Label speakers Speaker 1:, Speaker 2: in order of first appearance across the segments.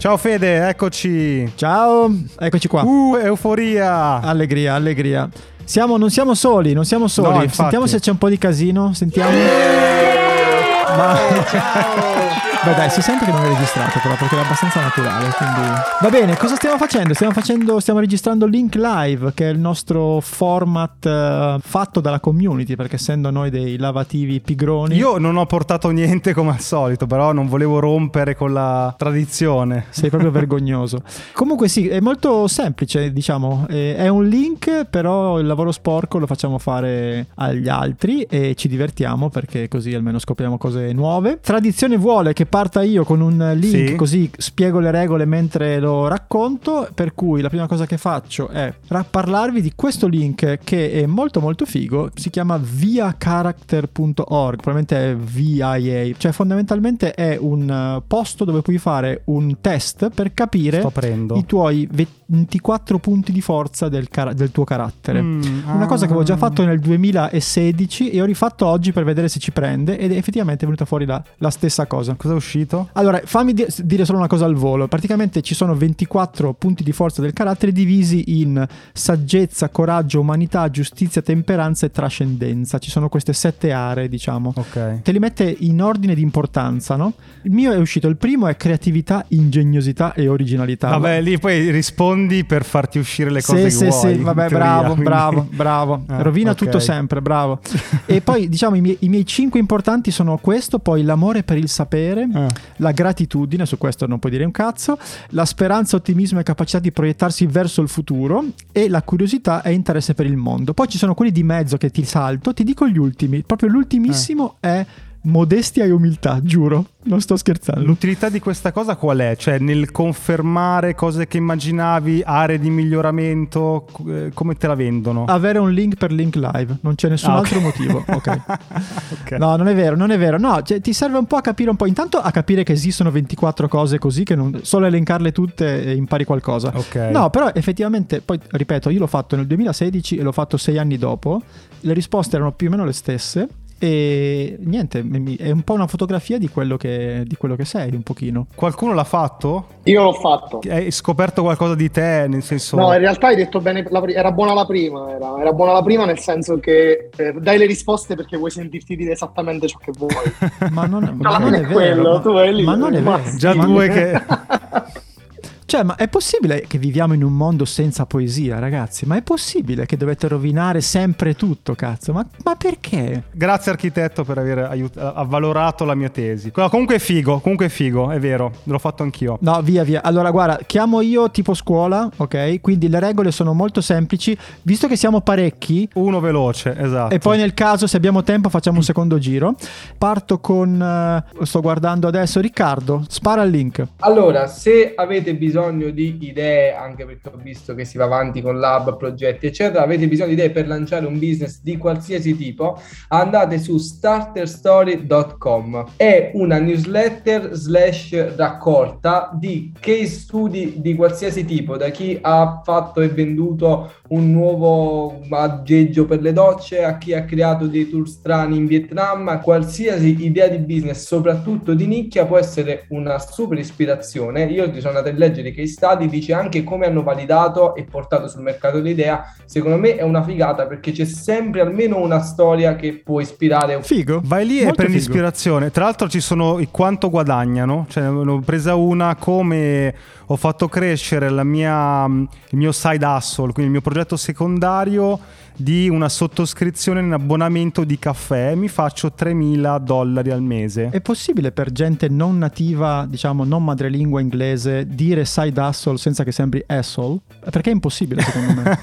Speaker 1: Ciao Fede, eccoci.
Speaker 2: Ciao, eccoci qua.
Speaker 1: Uh, euforia.
Speaker 2: Allegria, allegria. Siamo, non siamo soli, non siamo soli.
Speaker 1: No.
Speaker 2: Sentiamo se c'è un po' di casino. Sentiamo. Ma... Beh dai, si sente che non è registrato però perché è abbastanza naturale, quindi... Va bene, cosa stiamo facendo? Stiamo facendo, stiamo registrando Link Live, che è il nostro format eh, fatto dalla community, perché essendo noi dei lavativi pigroni...
Speaker 1: Io non ho portato niente come al solito, però non volevo rompere con la tradizione.
Speaker 2: Sei proprio vergognoso. Comunque sì, è molto semplice, diciamo, Eh, è un link, però il lavoro sporco lo facciamo fare agli altri e ci divertiamo perché così almeno scopriamo cose nuove. Tradizione vuole che parta io con un link
Speaker 1: Sì.
Speaker 2: così spiego le regole mentre lo racconto, per cui la prima cosa che faccio è parlarvi di questo link che è molto molto figo, si chiama viacharacter.org, probabilmente è VIA, cioè fondamentalmente è un eh, posto dove puoi fare un test per capire i tuoi 24 punti di forza del, cara- del tuo carattere.
Speaker 1: Mm,
Speaker 2: Una cosa che avevo già
Speaker 1: ah.
Speaker 2: fatto nel 2016 e ho rifatto oggi per vedere se ci prende ed effettivamente è venuta fuori la, la stessa cosa.
Speaker 1: Cosa uscito?
Speaker 2: Allora, fammi di- dire solo una cosa al volo. Praticamente ci sono 24 punti di forza del carattere divisi in saggezza, coraggio, umanità, giustizia, temperanza e trascendenza. Ci sono queste sette aree, diciamo.
Speaker 1: Ok.
Speaker 2: Te li mette in ordine di importanza, no? Il mio è uscito, il primo è creatività, ingegnosità e originalità.
Speaker 1: Vabbè, lì poi rispondi per farti uscire le cose
Speaker 2: sì,
Speaker 1: che
Speaker 2: sì,
Speaker 1: vuoi.
Speaker 2: sì, vabbè,
Speaker 1: in teoria,
Speaker 2: bravo,
Speaker 1: quindi-
Speaker 2: bravo, bravo.
Speaker 1: Ah,
Speaker 2: Rovina
Speaker 1: ok.
Speaker 2: tutto sempre, bravo. e poi, diciamo, i miei, i miei cinque importanti sono questo, poi l'amore per il sapere,
Speaker 1: Ah.
Speaker 2: la gratitudine, su questo non puoi dire un cazzo, la speranza, ottimismo e capacità di proiettarsi verso il futuro e la curiosità e interesse per il mondo. Poi ci sono quelli di mezzo che ti salto, ti dico gli ultimi, proprio l'ultimissimo
Speaker 1: Eh.
Speaker 2: è modestia e umiltà, giuro, non sto scherzando.
Speaker 1: L'utilità di questa cosa qual è? Cioè nel confermare cose che immaginavi, aree di miglioramento, eh, come te la vendono?
Speaker 2: Avere un link per Link Live, non c'è nessun
Speaker 1: Ah,
Speaker 2: altro motivo. Ok.
Speaker 1: Ok.
Speaker 2: No, non è vero, non è vero. No, cioè, ti serve un po' a capire un po'. Intanto a capire che esistono 24 cose così che non, solo elencarle tutte e impari qualcosa. No, però effettivamente, poi ripeto, io l'ho fatto nel 2016 e l'ho fatto sei anni dopo. Le risposte erano più o meno le stesse. E niente, è un po' una fotografia di quello che, di quello che sei, un pochino.
Speaker 1: Qualcuno l'ha fatto?
Speaker 3: Io l'ho fatto.
Speaker 1: Hai scoperto qualcosa di te? Nel senso...
Speaker 3: No, in realtà hai detto bene, la era buona la prima, era, era buona la prima nel senso che eh, dai le risposte perché vuoi sentirti dire esattamente ciò che vuoi.
Speaker 2: Ma non, ma non è
Speaker 3: è quello,
Speaker 2: vero.
Speaker 3: tu vai lì,
Speaker 2: ma non è
Speaker 3: ma-
Speaker 2: vero.
Speaker 1: Già
Speaker 2: Ma-
Speaker 1: due che...
Speaker 2: Cioè, ma è possibile che viviamo in un mondo senza poesia, ragazzi? Ma è possibile che dovete rovinare sempre tutto, cazzo? Ma, ma perché?
Speaker 1: Grazie architetto per aver aiut- avvalorato la mia tesi. Comunque è figo, comunque è figo, è vero, l'ho fatto anch'io.
Speaker 2: No, via, via. Allora, guarda, chiamo io tipo scuola, ok? Quindi le regole sono molto semplici. Visto che siamo parecchi,
Speaker 1: Uno veloce, esatto.
Speaker 2: e poi nel caso, se abbiamo tempo, facciamo un secondo giro. Parto con. eh, sto guardando adesso. Riccardo, spara il link.
Speaker 4: Allora, se avete bisogno di idee, anche perché ho visto che si va avanti con lab, progetti, eccetera, avete bisogno di idee per lanciare un business di qualsiasi tipo, andate su starterstory.com. È una newsletter slash raccolta di case studi di qualsiasi tipo, da chi ha fatto e venduto un nuovo aggeggio per le docce, a chi ha creato dei tour strani in Vietnam, qualsiasi idea di business, soprattutto di nicchia, può essere una super ispirazione. Io ti sono andato a leggere i case study, dice anche come hanno validato e portato sul mercato l'idea. Secondo me è una figata perché c'è sempre almeno una storia che può ispirare.
Speaker 2: Figo.
Speaker 1: Vai lì e
Speaker 2: Molto
Speaker 1: prendi
Speaker 2: figo.
Speaker 1: ispirazione. Tra l'altro ci sono i quanto guadagnano. Cioè, ne ho presa una come ho fatto crescere la mia, il mio side hustle, quindi il mio progetto secondario di una sottoscrizione in abbonamento di caffè. Mi faccio 3.000 dollari al mese.
Speaker 2: È possibile per gente non nativa, diciamo non madrelingua inglese, dire side hustle senza che sembri asshole? Perché è impossibile secondo me.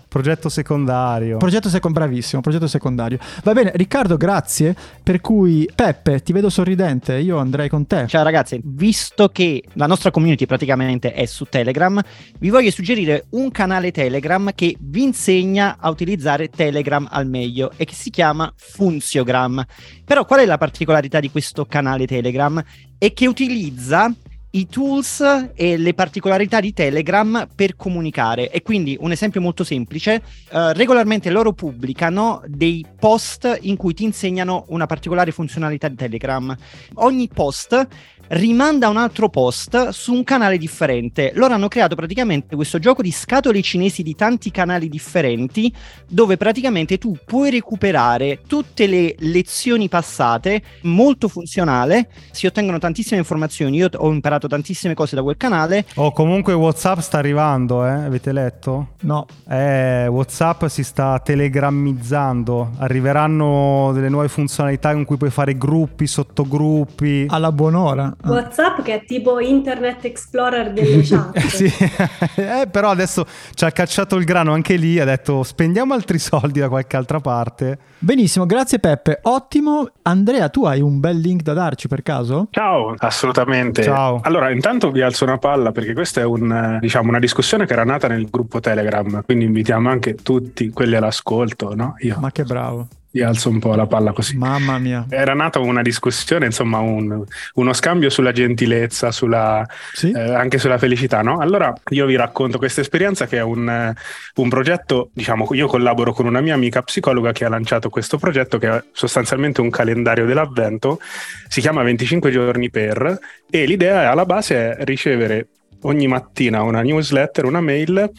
Speaker 1: progetto secondario.
Speaker 2: Progetto secondo bravissimo, progetto secondario. Va bene, Riccardo, grazie. Per cui Peppe, ti vedo sorridente, io andrei con te.
Speaker 5: Ciao ragazzi, visto che la nostra community praticamente è su Telegram, vi voglio suggerire un canale Telegram che vi insegna a utilizzare Telegram al meglio e che si chiama Funziogram. Però qual è la particolarità di questo canale Telegram? È che utilizza i tools e le particolarità di Telegram per comunicare. E quindi un esempio molto semplice eh, regolarmente loro pubblicano dei post in cui ti insegnano una particolare funzionalità di Telegram. Ogni post rimanda un altro post su un canale differente. Loro hanno creato praticamente questo gioco di scatole cinesi di tanti canali differenti dove praticamente tu puoi recuperare tutte le lezioni passate, molto funzionale, si ottengono tantissime informazioni, io ho imparato tantissime cose da quel canale.
Speaker 1: Oh, comunque WhatsApp sta arrivando, eh? Avete letto?
Speaker 2: No.
Speaker 1: Eh, WhatsApp si sta telegrammizzando. Arriveranno delle nuove funzionalità con cui puoi fare gruppi, sottogruppi.
Speaker 2: Alla buon'ora. Ah.
Speaker 6: WhatsApp che è tipo Internet Explorer delle chat.
Speaker 1: sì, eh, però adesso ci ha cacciato il grano anche lì, ha detto spendiamo altri soldi da qualche altra parte.
Speaker 2: Benissimo, grazie Peppe. Ottimo. Andrea, tu hai un bel link da darci per caso?
Speaker 7: Ciao, assolutamente.
Speaker 1: Ciao.
Speaker 7: Allora, intanto vi alzo una palla perché questa è un, eh, diciamo, una discussione che era nata nel gruppo Telegram, quindi invitiamo anche tutti quelli all'ascolto, no? Io
Speaker 2: Ma che bravo.
Speaker 7: Vi alzo un po' la palla così.
Speaker 2: Mamma mia.
Speaker 7: Era nata una discussione, insomma, un- uno scambio sulla gentilezza, sulla,
Speaker 2: Sì?
Speaker 7: eh, anche sulla felicità, no? Allora io vi racconto questa esperienza che è un, un progetto, diciamo, io collaboro con una mia amica psicologa che ha lanciato questo progetto che è sostanzialmente un calendario dell'avvento, si chiama 25 giorni per e l'idea alla base è ricevere ogni mattina una newsletter, una mail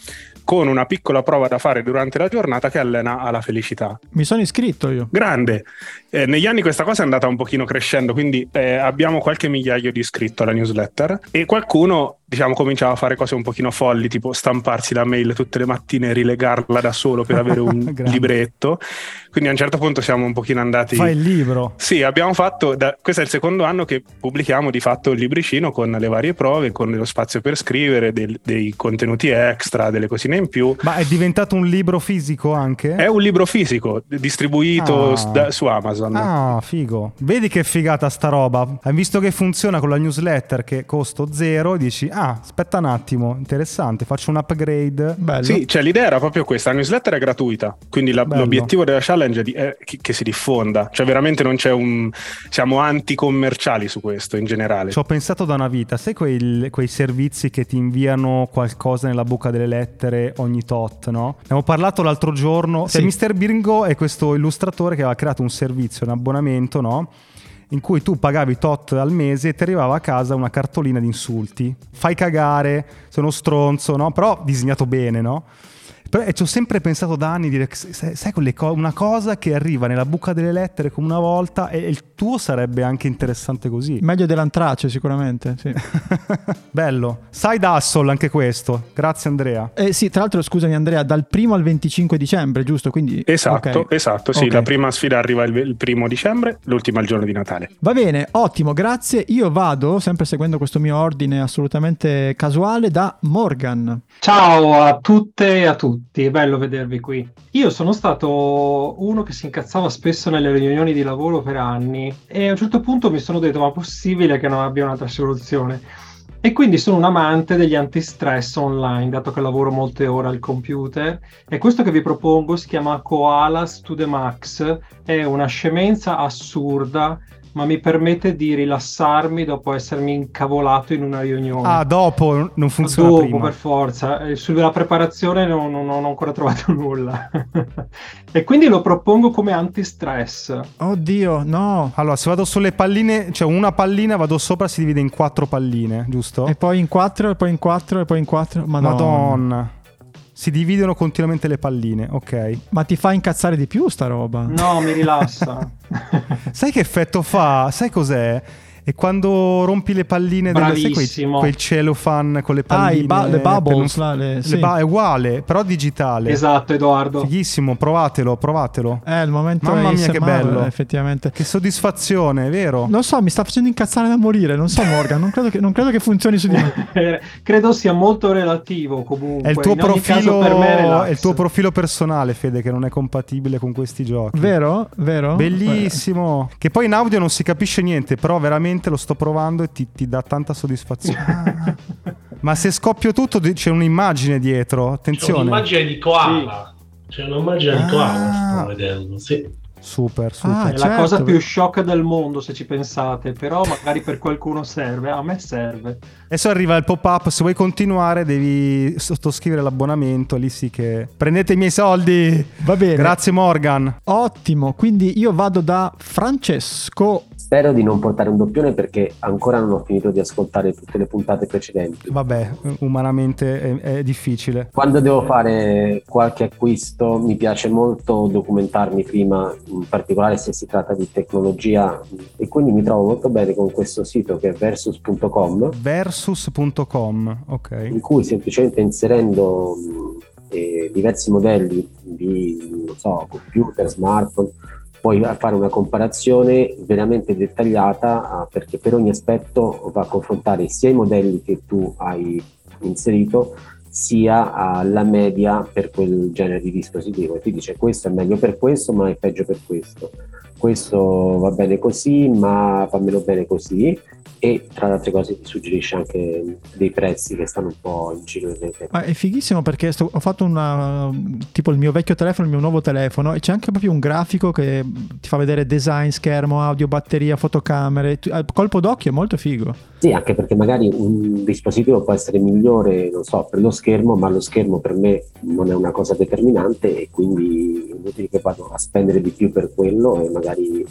Speaker 7: con una piccola prova da fare durante la giornata che allena alla felicità.
Speaker 2: Mi sono iscritto io.
Speaker 7: Grande. Eh, negli anni questa cosa è andata un pochino crescendo, quindi eh, abbiamo qualche migliaio di iscritti alla newsletter e qualcuno, diciamo, cominciava a fare cose un pochino folli, tipo stamparsi la mail tutte le mattine e rilegarla da solo per avere un libretto. Quindi a un certo punto siamo un pochino andati...
Speaker 1: Fai il libro.
Speaker 7: Sì, abbiamo fatto, da- questo è il secondo anno che pubblichiamo di fatto il libricino con le varie prove, con lo spazio per scrivere, del- dei contenuti extra, delle cosine in più.
Speaker 1: Ma è diventato un libro fisico anche?
Speaker 7: È un libro fisico distribuito
Speaker 1: Ah.
Speaker 7: da- su Amazon.
Speaker 1: Ah, figo. Vedi che figata sta roba. Hai visto che funziona con la newsletter che costo zero, dici, ah, aspetta un attimo, interessante, faccio un upgrade.
Speaker 2: Bello.
Speaker 7: Sì, cioè l'idea era proprio questa, la newsletter è gratuita, quindi la- l'obiettivo della challenge è, di- è che, che si diffonda, cioè veramente non c'è un... siamo anti-commerciali su questo in generale.
Speaker 1: Ci ho pensato da una vita, sai quei, quei servizi che ti inviano qualcosa nella buca delle lettere ogni tot, no? Ne abbiamo parlato l'altro giorno.
Speaker 2: Sì.
Speaker 1: Mr. Birgo è questo illustratore che aveva creato un servizio, un abbonamento, no? In cui tu pagavi tot al mese e ti arrivava a casa una cartolina di insulti. Fai cagare, sei uno stronzo, no? Però disegnato bene, no? Però, e ci ho sempre pensato da anni di dire, sai, sai quelle co- una cosa che arriva nella buca delle lettere come una volta e il tuo sarebbe anche interessante così.
Speaker 2: Meglio dell'antrace sicuramente, sì.
Speaker 1: Bello. Side hustle anche questo. Grazie Andrea.
Speaker 2: Eh, sì, tra l'altro scusami Andrea, dal primo al 25 dicembre, giusto? Quindi,
Speaker 7: Esatto,
Speaker 2: ok.
Speaker 7: esatto, sì,
Speaker 2: Ok.
Speaker 7: la prima sfida arriva il, il primo dicembre, l'ultima il giorno di Natale.
Speaker 2: Va bene, ottimo, grazie. Io vado, sempre seguendo questo mio ordine assolutamente casuale, da Morgan.
Speaker 8: Ciao a tutte e a tutti, è bello vedervi qui. Io sono stato uno che si incazzava spesso nelle riunioni di lavoro per anni e a un certo punto mi sono detto ma possibile che non abbia un'altra soluzione? E quindi sono un amante degli antistress online, dato che lavoro molte ore al computer e questo che vi propongo si chiama Koalas to the Max, è una scemenza assurda ma mi permette di rilassarmi dopo essermi incavolato in una riunione.
Speaker 1: Ah, dopo non funziona
Speaker 8: Dopo,
Speaker 1: prima.
Speaker 8: per forza. Eh, Sulla preparazione non, non- non ho ancora trovato nulla. e quindi lo propongo come antistress.
Speaker 2: Oddio, no.
Speaker 1: Allora, se vado sulle palline, cioè una pallina vado sopra si divide in quattro palline, giusto?
Speaker 2: E poi in quattro, e poi in quattro, e poi in quattro. Madonna.
Speaker 1: Madonna. Si dividono continuamente le palline, ok.
Speaker 2: Ma ti fa incazzare di più sta roba?
Speaker 8: No, mi rilassa.
Speaker 1: Sai che effetto fa? Sai cos'è? E quando rompi le palline del sai quei,
Speaker 8: Bravissimo.
Speaker 1: quel cellophane con le
Speaker 2: Ah,
Speaker 1: palline
Speaker 2: i ba- le bubbles,
Speaker 1: non-
Speaker 2: là, le-
Speaker 1: le
Speaker 2: sì.
Speaker 1: ba- è uguale, però digitale.
Speaker 8: esatto, Edoardo.
Speaker 1: Fighissimo, provatelo, provatelo.
Speaker 2: Eh, il momento
Speaker 1: Mamma mia,
Speaker 2: ASMR,
Speaker 1: che bello.
Speaker 2: Effettivamente.
Speaker 1: Che soddisfazione, vero?
Speaker 2: Non so, mi sta facendo incazzare da morire. Non so, Morgan. Non credo che, non credo che funzioni su di me.
Speaker 8: Credo sia molto relativo comunque.
Speaker 1: È il tuo profilo
Speaker 8: è
Speaker 1: è il tuo profilo personale, Fede, che non è compatibile con questi giochi.
Speaker 2: Vero? Vero?
Speaker 1: Bellissimo. Che poi in audio non si capisce niente, però veramente lo sto provando e ti, ti dà tanta soddisfazione. Ma se scoppio tutto c'è un'immagine dietro,
Speaker 9: C'è
Speaker 1: attenzione.
Speaker 9: un'immagine di koala. C'è un'immagine di koala,
Speaker 1: Ah.
Speaker 9: sto vedendo, sì.
Speaker 1: Super, super.
Speaker 2: Ah,
Speaker 8: È la
Speaker 2: certo.
Speaker 8: cosa più shock del mondo se ci pensate, però magari per qualcuno serve, a me serve.
Speaker 1: Adesso arriva il pop-up, se vuoi continuare devi sottoscrivere l'abbonamento, lì sì che... Prendete i miei soldi!
Speaker 2: Va bene.
Speaker 1: Grazie Morgan.
Speaker 2: Ottimo, quindi io vado da Francesco
Speaker 10: Spero di non portare un doppione perché ancora non ho finito di ascoltare tutte le puntate precedenti.
Speaker 1: Vabbè, umanamente è, è difficile.
Speaker 10: Quando devo fare qualche acquisto mi piace molto documentarmi prima, in particolare se si tratta di tecnologia e quindi mi trovo molto bene con questo sito che è versus.com.
Speaker 1: Versus.com, ok.
Speaker 10: In cui semplicemente inserendo eh, diversi modelli di so, computer, smartphone, puoi fare una comparazione veramente dettagliata perché per ogni aspetto va a confrontare sia i modelli che tu hai inserito sia la media per quel genere di dispositivo e ti dice questo è meglio per questo ma è peggio per questo questo va bene così ma va meno bene così e tra le altre cose ti suggerisce anche dei prezzi che stanno un po' in giro
Speaker 2: Ma è fighissimo perché sto, ho fatto una tipo il mio vecchio telefono, il mio nuovo telefono e c'è anche proprio un grafico che ti fa vedere design, schermo, audio, batteria, fotocamere, colpo d'occhio è molto figo.
Speaker 10: Sì, anche perché magari un dispositivo può essere migliore, non so, per lo schermo, ma lo schermo per me non è una cosa determinante e quindi è inutile che vado a spendere di più per quello e magari salary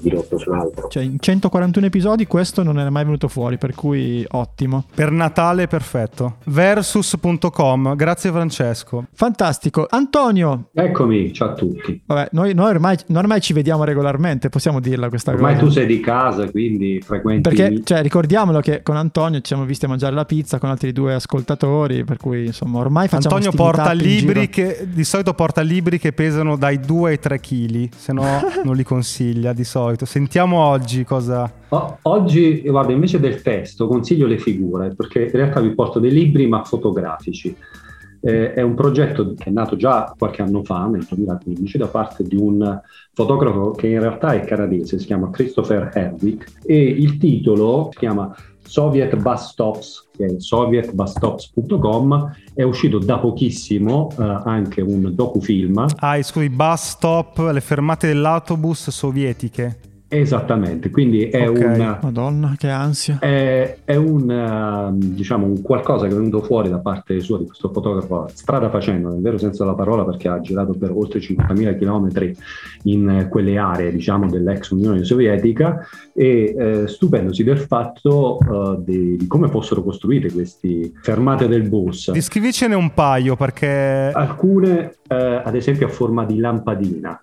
Speaker 10: dirotto su un altro.
Speaker 2: Cioè, in 141 episodi questo non è mai venuto fuori, per cui ottimo.
Speaker 1: Per Natale perfetto. Versus.com, grazie Francesco.
Speaker 2: Fantastico. Antonio.
Speaker 11: Eccomi, ciao a tutti.
Speaker 2: Vabbè, noi, noi ormai, ormai, ci vediamo regolarmente, possiamo dirla questa
Speaker 11: ormai
Speaker 2: cosa.
Speaker 11: Ormai tu sei di casa, quindi frequenti...
Speaker 2: Perché, cioè, ricordiamolo che con Antonio ci siamo visti a mangiare la pizza con altri due ascoltatori, per cui insomma ormai facciamo
Speaker 1: Antonio porta libri che, di solito porta libri che pesano dai 2 ai 3 kg, se no non li consiglia di solito solito. Sentiamo oggi cosa...
Speaker 11: O- oggi, guarda, invece del testo consiglio le figure, perché in realtà vi porto dei libri ma fotografici. Eh, è un progetto che è nato già qualche anno fa, nel 2015, da parte di un fotografo che in realtà è canadese, si chiama Christopher Herwig, e il titolo si chiama Soviet Bus Stops, che è sovietbusstops.com, è uscito da pochissimo eh, anche un docufilm.
Speaker 1: Ah, scusi, bus stop, le fermate dell'autobus sovietiche.
Speaker 11: Esattamente, quindi è okay. un...
Speaker 2: Madonna, che ansia.
Speaker 11: È, è un, uh, diciamo, un qualcosa che è venuto fuori da parte sua, di questo fotografo, strada facendo, nel vero senso della parola, perché ha girato per oltre 50.000 km in quelle aree, diciamo, dell'ex Unione Sovietica e eh, stupendosi del fatto uh, di, di, come fossero costruite queste fermate del bus.
Speaker 1: Descrivicene un paio, perché...
Speaker 11: Alcune, eh, ad esempio, a forma di lampadina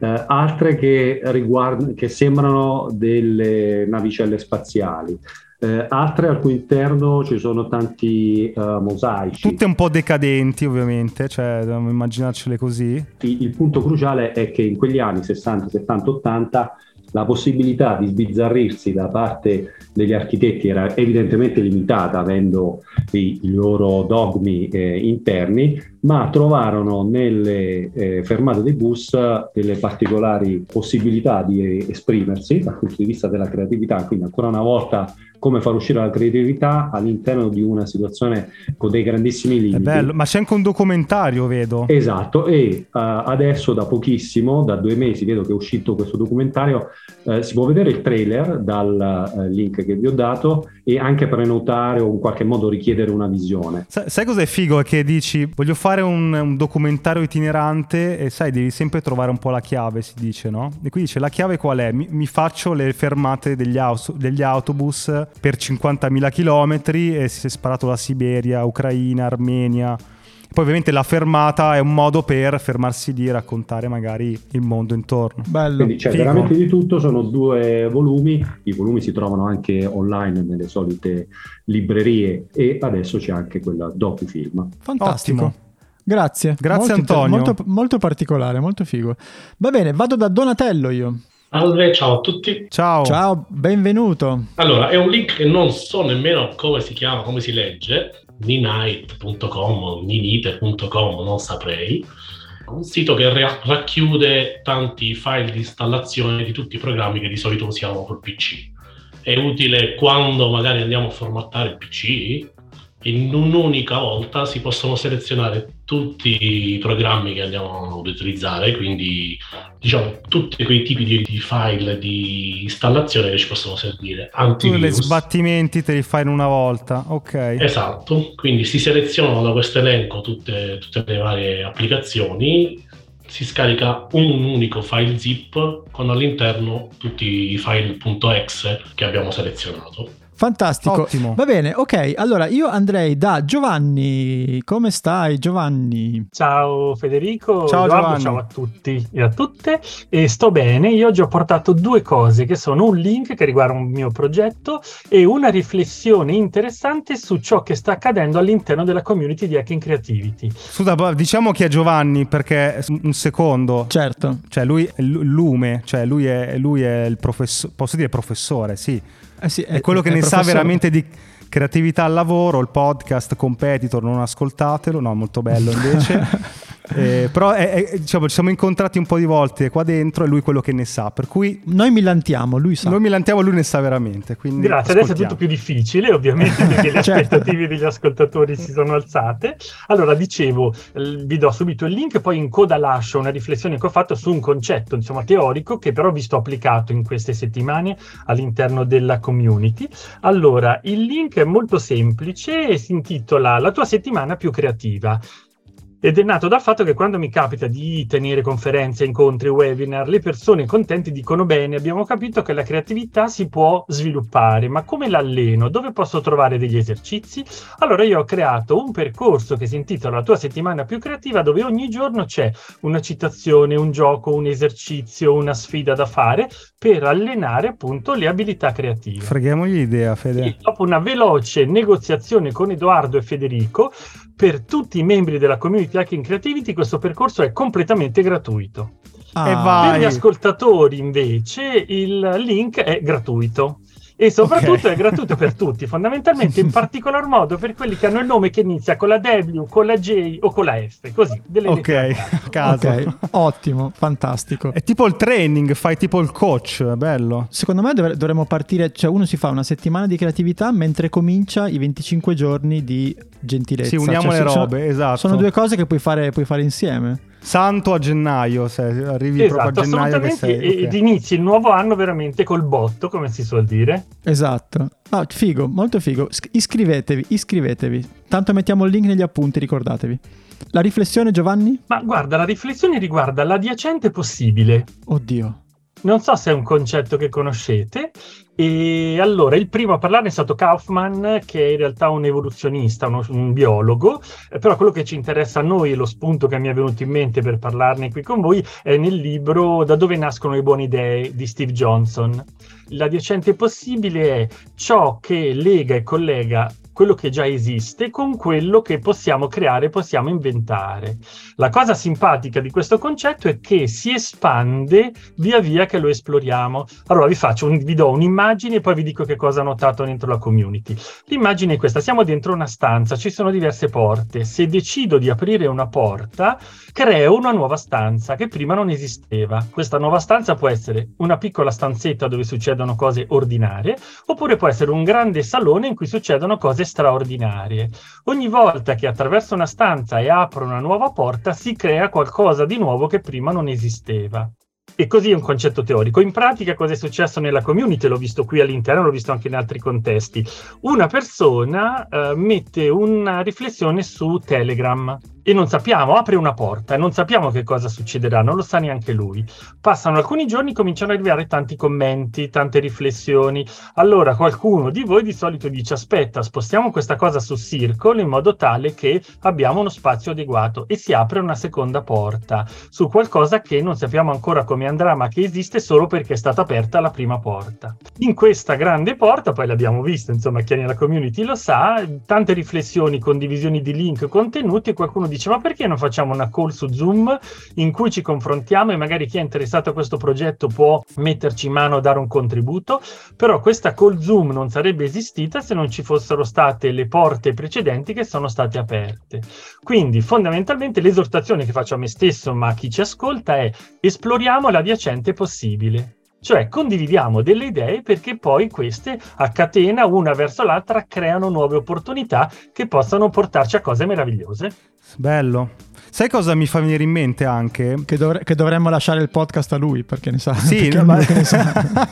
Speaker 11: eh, altre che, riguard- che sembrano delle navicelle spaziali. Eh, altre al cui interno ci sono tanti uh, mosaici.
Speaker 1: Tutte un po' decadenti, ovviamente, cioè dobbiamo immaginarcele così.
Speaker 11: Il, il punto cruciale è che in quegli anni 60, 70, 80 la possibilità di sbizzarrirsi da parte degli architetti era evidentemente limitata, avendo i, i loro dogmi eh, interni, ma trovarono nelle eh, fermate dei bus delle particolari possibilità di esprimersi dal punto di vista della creatività, quindi ancora una volta come far uscire la creatività all'interno di una situazione con dei grandissimi limiti. È
Speaker 1: bello, ma c'è anche un documentario, vedo.
Speaker 11: Esatto, e uh, adesso da pochissimo, da due mesi, vedo che è uscito questo documentario, uh, si può vedere il trailer dal uh, link che vi ho dato e anche prenotare o in qualche modo richiedere una visione.
Speaker 1: Sai, sai cos'è figo? È che dici voglio fare un, un, documentario itinerante e sai devi sempre trovare un po' la chiave, si dice, no? E qui dice la chiave qual è? Mi, mi faccio le fermate degli, aus- degli autobus per 50.000 km e si è sparato la Siberia, Ucraina, Armenia. Poi ovviamente la fermata è un modo per fermarsi lì e raccontare magari il mondo intorno.
Speaker 11: Bello. Quindi c'è Fico. veramente di tutto, sono due volumi, i volumi si trovano anche online nelle solite librerie e adesso c'è anche quella docufilm.
Speaker 2: Fantastico. Ottimo. Grazie.
Speaker 1: Grazie
Speaker 2: molto,
Speaker 1: Antonio.
Speaker 2: Molto, molto particolare, molto figo. Va bene, vado da Donatello io.
Speaker 9: Salve, ciao a tutti.
Speaker 1: Ciao.
Speaker 2: Ciao, benvenuto.
Speaker 9: Allora, è un link che non so nemmeno come si chiama, come si legge, ninite.com o ninite.com, non saprei. Un sito che racchiude tanti file di installazione di tutti i programmi che di solito usiamo col PC. È utile quando magari andiamo a formattare il PC, in un'unica volta si possono selezionare tutti i programmi che andiamo ad utilizzare, quindi diciamo tutti quei tipi di, di file di installazione che ci possono servire.
Speaker 1: Antivirus. Tu le sbattimenti te li fai in una volta, ok.
Speaker 9: Esatto, quindi si selezionano da questo elenco tutte, tutte le varie applicazioni, si scarica un unico file zip con all'interno tutti i file .exe che abbiamo selezionato.
Speaker 2: Fantastico.
Speaker 1: Ottimo.
Speaker 2: Va bene, ok. Allora io andrei da Giovanni. Come stai, Giovanni?
Speaker 8: Ciao Federico,
Speaker 1: Ciao, Giovanni.
Speaker 8: ciao a tutti e a tutte. E sto bene. Io oggi ho portato due cose che sono un link che riguarda un mio progetto e una riflessione interessante su ciò che sta accadendo all'interno della community di Hacking Creativity.
Speaker 1: Scusa, diciamo chi è Giovanni perché un secondo.
Speaker 2: Certo.
Speaker 1: Cioè, lui è l- lume, cioè lui è, lui è il professore, posso dire professore, sì.
Speaker 2: Eh sì,
Speaker 1: È quello che ne sa
Speaker 2: professore.
Speaker 1: veramente di creatività al lavoro, il podcast Competitor, non ascoltatelo, no, molto bello invece. Eh, però è- è- diciamo, ci siamo incontrati un po' di volte qua dentro e lui è quello che ne sa, per cui
Speaker 2: Noi millantiamo, lui sa.
Speaker 1: noi milantiamo, lui ne sa veramente. Quindi
Speaker 8: Grazie, adesso è
Speaker 1: ascoltiamo.
Speaker 8: tutto più difficile ovviamente perché le
Speaker 2: Certo.
Speaker 8: aspettative degli ascoltatori si sono alzate. Allora, dicevo, vi do subito il link, poi in coda lascio una riflessione che ho fatto su un concetto insomma teorico che però ho visto applicato in queste settimane all'interno della community. Allora, il link è molto semplice e si intitola La tua settimana più creativa. Ed è nato dal fatto che quando mi capita di tenere conferenze, incontri, webinar, le persone contenti dicono bene, abbiamo capito che la creatività si può sviluppare, ma come l'alleno? Dove posso trovare degli esercizi? Allora io ho creato un percorso che si intitola La tua settimana più creativa, dove ogni giorno c'è una citazione, un gioco, un esercizio, una sfida da fare per allenare appunto le abilità creative.
Speaker 1: Freghiamogli l'idea,
Speaker 8: E
Speaker 1: Fede.
Speaker 8: dopo una veloce negoziazione con Edoardo e Federico, per tutti i membri della community Hacking Creativity questo percorso è completamente gratuito.
Speaker 2: Ah,
Speaker 1: E vai.
Speaker 8: Per gli ascoltatori invece il link è gratuito. E soprattutto
Speaker 1: Ok.
Speaker 8: è gratuito per tutti, fondamentalmente in particolar modo per quelli che hanno il nome che inizia con la W, con la J o con la F, così, delle
Speaker 1: Ok,
Speaker 8: caso.
Speaker 1: a caso.
Speaker 2: Ok, ottimo, fantastico.
Speaker 1: È tipo il training, fai tipo il coach, bello.
Speaker 2: Secondo me dovre- dovremmo partire, cioè uno si fa una settimana di creatività mentre comincia i 25 giorni di gentilezza.
Speaker 1: Sì, uniamo
Speaker 2: Cioè,
Speaker 1: le
Speaker 2: sono-
Speaker 1: robe, esatto.
Speaker 2: Sono due cose che puoi fare, puoi fare insieme.
Speaker 1: Santo a gennaio, se arrivi
Speaker 8: Esatto,
Speaker 1: proprio a gennaio che
Speaker 8: assolutamente,
Speaker 1: sei.
Speaker 8: e- ed inizi il nuovo anno veramente col botto, come si suol dire.
Speaker 2: Esatto. Ah, figo, molto figo. Sc- iscrivetevi, iscrivetevi. Tanto mettiamo il link negli appunti, ricordatevi. La riflessione, Giovanni?
Speaker 8: Ma guarda, la riflessione riguarda l'adiacente possibile.
Speaker 2: Oddio.
Speaker 8: Non so se è un concetto che conoscete. E allora, il primo a parlarne è stato Kaufman, che è in realtà un evoluzionista, uno- un biologo, eh, però quello che ci interessa a noi, e lo spunto che mi è venuto in mente per parlarne qui con voi, è nel libro Da dove nascono le buone idee di Steve Johnson. L'adiacente possibile è ciò che lega e collega quello che già esiste con quello che possiamo creare, possiamo inventare. La cosa simpatica di questo concetto è che si espande via via che lo esploriamo. Allora vi faccio un, vi do un'immagine e poi vi dico che cosa ho notato dentro la community. L'immagine è questa: siamo dentro una stanza, ci sono diverse porte. Se decido di aprire una porta, creo una nuova stanza che prima non esisteva. Questa nuova stanza può essere una piccola stanzetta dove succedono cose ordinarie, oppure può essere un grande salone in cui succedono cose straordinarie. Ogni volta che attraverso una stanza e apro una nuova porta, si crea qualcosa di nuovo che prima non esisteva. E così è un concetto teorico. In pratica cosa è successo nella community? L'ho visto qui all'interno, l'ho visto anche in altri contesti. Una persona eh, mette una riflessione su Telegram e non sappiamo, apre una porta e non sappiamo che cosa succederà, non lo sa neanche lui. Passano alcuni giorni, cominciano ad arrivare tanti commenti, tante riflessioni. Allora qualcuno di voi di solito dice aspetta, spostiamo questa cosa su Circle in modo tale che abbiamo uno spazio adeguato e si apre una seconda porta su qualcosa che non sappiamo ancora come andrà, ma che esiste solo perché è stata aperta la prima porta. In questa grande porta, poi l'abbiamo vista, insomma, chi è nella community lo sa, tante riflessioni, condivisioni di link, contenuti e qualcuno dice ma perché non facciamo una call su Zoom in cui ci confrontiamo e magari chi è interessato a questo progetto può metterci in mano, dare un contributo, però questa call Zoom non sarebbe esistita se non ci fossero state le porte precedenti che sono state aperte. Quindi fondamentalmente l'esortazione che faccio a me stesso ma a chi ci ascolta è esploriamo l'adiacente possibile. Cioè condividiamo delle idee perché poi queste a catena una verso l'altra creano nuove opportunità che possano portarci a cose meravigliose.
Speaker 1: Bello. Sai cosa mi fa venire in mente anche?
Speaker 2: Che, dovre- che dovremmo lasciare il podcast a lui perché ne sa.
Speaker 1: Sì,
Speaker 2: perché
Speaker 1: no, ma-
Speaker 2: ne sa.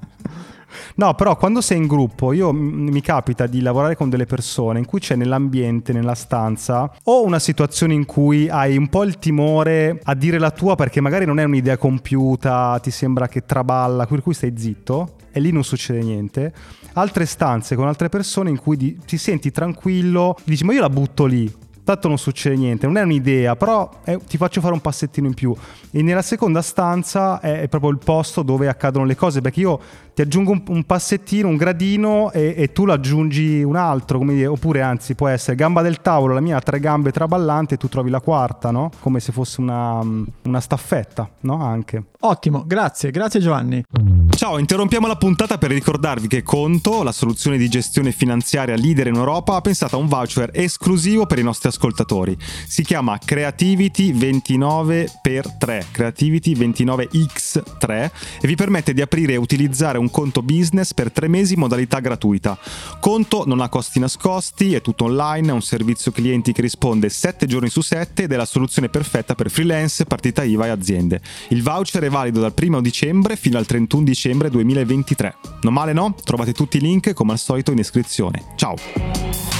Speaker 1: No, però quando sei in gruppo, io mi capita di lavorare con delle persone in cui c'è nell'ambiente, nella stanza, o una situazione in cui hai un po' il timore a dire la tua perché magari non è un'idea compiuta, ti sembra che traballa, per cui stai zitto e lì non succede niente. Altre stanze con altre persone in cui ti senti tranquillo, dici ma io la butto lì. Tanto non succede niente, non è un'idea, però eh, ti faccio fare un passettino in più. E nella seconda stanza è proprio il posto dove accadono le cose, perché io ti aggiungo un, un passettino, un gradino e, e tu lo aggiungi un altro, come dire, oppure anzi può essere gamba del tavolo, la mia ha tre gambe traballanti e tu trovi la quarta, no? Come se fosse una, una staffetta, no? Anche.
Speaker 2: Ottimo, grazie, grazie Giovanni.
Speaker 1: Ciao, interrompiamo la puntata per ricordarvi che Conto, la soluzione di gestione finanziaria leader in Europa, ha pensato a un voucher esclusivo per i nostri ascoltatori. Si chiama Creativity 29x3, Creativity 29x3 e vi permette di aprire e utilizzare un conto business per tre mesi in modalità gratuita. Conto non ha costi nascosti, è tutto online, è un servizio clienti che risponde 7 giorni su 7 ed è la soluzione perfetta per freelance, partita IVA e aziende. Il voucher è valido dal 1 dicembre fino al 31 dicembre 2023. Non male no? Trovate tutti i link come al solito in descrizione. Ciao!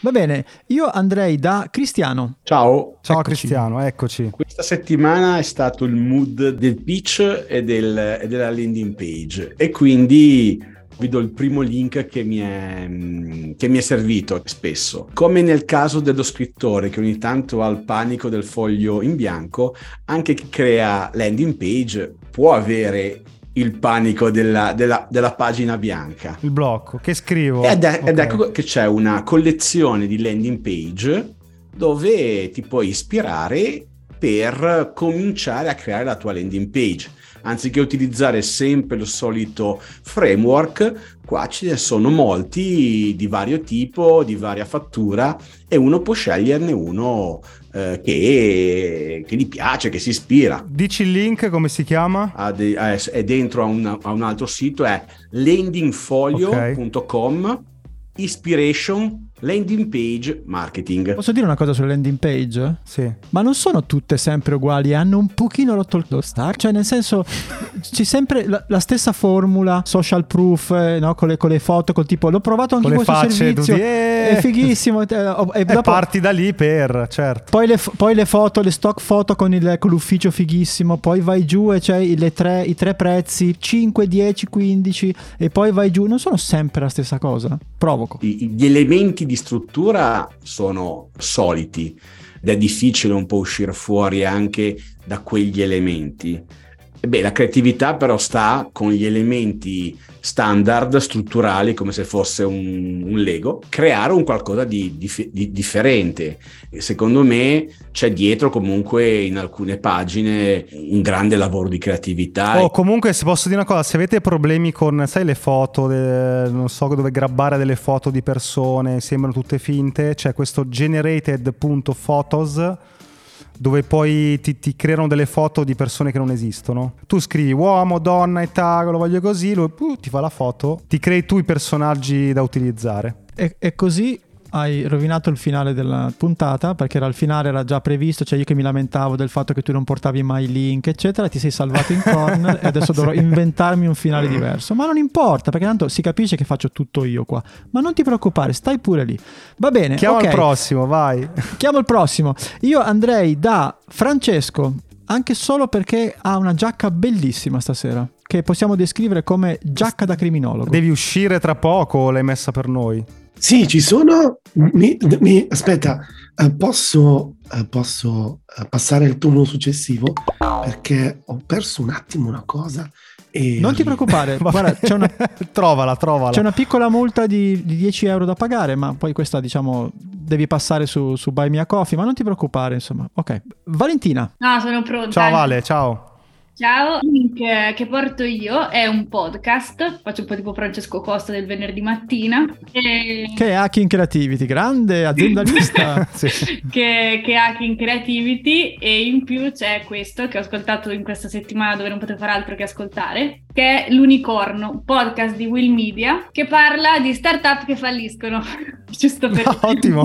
Speaker 2: Va bene, io andrei da Cristiano.
Speaker 12: Ciao.
Speaker 1: Ciao
Speaker 2: Eccoci.
Speaker 1: Cristiano, eccoci.
Speaker 12: Questa settimana è stato il mood del pitch e, del- e della landing page e quindi vi do il primo link che mi, è, mm, che mi è servito spesso. Come nel caso dello scrittore che ogni tanto ha il panico del foglio in bianco, anche chi crea landing page può avere il panico della, della- della pagina bianca.
Speaker 1: Il blocco, che scrivo?
Speaker 12: Ed, è- ed
Speaker 1: Ok.
Speaker 12: ecco che c'è una collezione di landing page dove ti puoi ispirare per cominciare a creare la tua landing page. Anziché utilizzare sempre lo solito framework, qua ce ne sono molti di vario tipo, di varia fattura e uno può sceglierne uno eh, che, che gli piace, che si ispira.
Speaker 1: Dici il link, come si chiama?
Speaker 12: De- è dentro a un, a un altro sito, è landingfolio.com Inspiration Landing Page Marketing.
Speaker 2: Posso dire una cosa sulle landing page?
Speaker 1: Sì.
Speaker 2: Ma non sono tutte sempre uguali, hanno un pochino rotto lo stack, cioè nel senso c'è sempre la, la stessa formula, social proof, eh, no? con, le, con le foto, col tipo l'ho provato anche
Speaker 1: Con
Speaker 2: questo
Speaker 1: facce,
Speaker 2: servizio,
Speaker 1: tu di- eh.
Speaker 2: è fighissimo, eh, oh, e
Speaker 1: E
Speaker 2: dopo-
Speaker 1: parti da lì per, certo.
Speaker 2: Poi le, poi le foto, le stock foto con, il- con l'ufficio fighissimo, poi vai giù e le tre- i tre prezzi, 5, 10, 15 e poi vai giù, non sono sempre la stessa cosa, provoco.
Speaker 12: I- Gli elementi di struttura sono soliti ed è difficile un po' uscire fuori anche da quegli elementi. Beh, la creatività però sta con gli elementi standard, strutturali, come se fosse un, un Lego, creare un qualcosa di, dif- di differente. E secondo me c'è dietro comunque in alcune pagine un grande lavoro di creatività.
Speaker 1: Oh, comunque, se posso dire una cosa, se avete problemi con, sai, le foto, de- non so dove grabbare delle foto di persone, sembrano tutte finte, c'è questo generated.photos dove poi ti, ti creano delle foto di persone che non esistono. Tu scrivi uomo, donna, età, lo voglio così, lui uh, ti fa la foto, ti crei tu i personaggi da utilizzare.
Speaker 2: E, e così hai rovinato il finale della puntata perché era il finale era già previsto, cioè io che mi lamentavo del fatto che tu non portavi mai link, eccetera, ti sei salvato in corner e adesso dovrò inventarmi un finale diverso. Ma non importa, perché tanto si capisce che faccio tutto io qua. Ma non ti preoccupare, stai pure lì. Va bene.
Speaker 1: Chiama
Speaker 2: ok.
Speaker 1: il prossimo, vai.
Speaker 2: Chiamo il prossimo. Io andrei da Francesco, anche solo perché ha una giacca bellissima stasera, che possiamo descrivere come giacca da criminologo.
Speaker 1: Devi uscire tra poco o l'hai messa per noi?
Speaker 13: Sì, ci sono. Mi, mi- aspetta, eh, posso, eh, posso eh, passare al turno successivo perché ho perso un attimo una cosa. E
Speaker 2: Non ti preoccupare, guarda, c'è una,
Speaker 1: trovala, trovala.
Speaker 2: c'è una piccola multa di, di 10 euro da pagare, ma poi questa, diciamo, devi passare su, su Buy Me a Coffee, ma non ti preoccupare, insomma. Ok. Valentina.
Speaker 14: No, sono pronta.
Speaker 1: Ciao Vale, ciao.
Speaker 14: Ciao, il link che porto io è un podcast, faccio un po' tipo Francesco Costa del venerdì mattina, e-
Speaker 2: Che è Hacking Creativity, grande aziendalista.
Speaker 14: che, che ha Hacking Creativity e in più c'è questo che ho ascoltato in questa settimana dove non potevo fare altro che ascoltare, che è L'Unicorno, un podcast di Will Media che parla di startup che falliscono, giusto per
Speaker 1: Ottimo.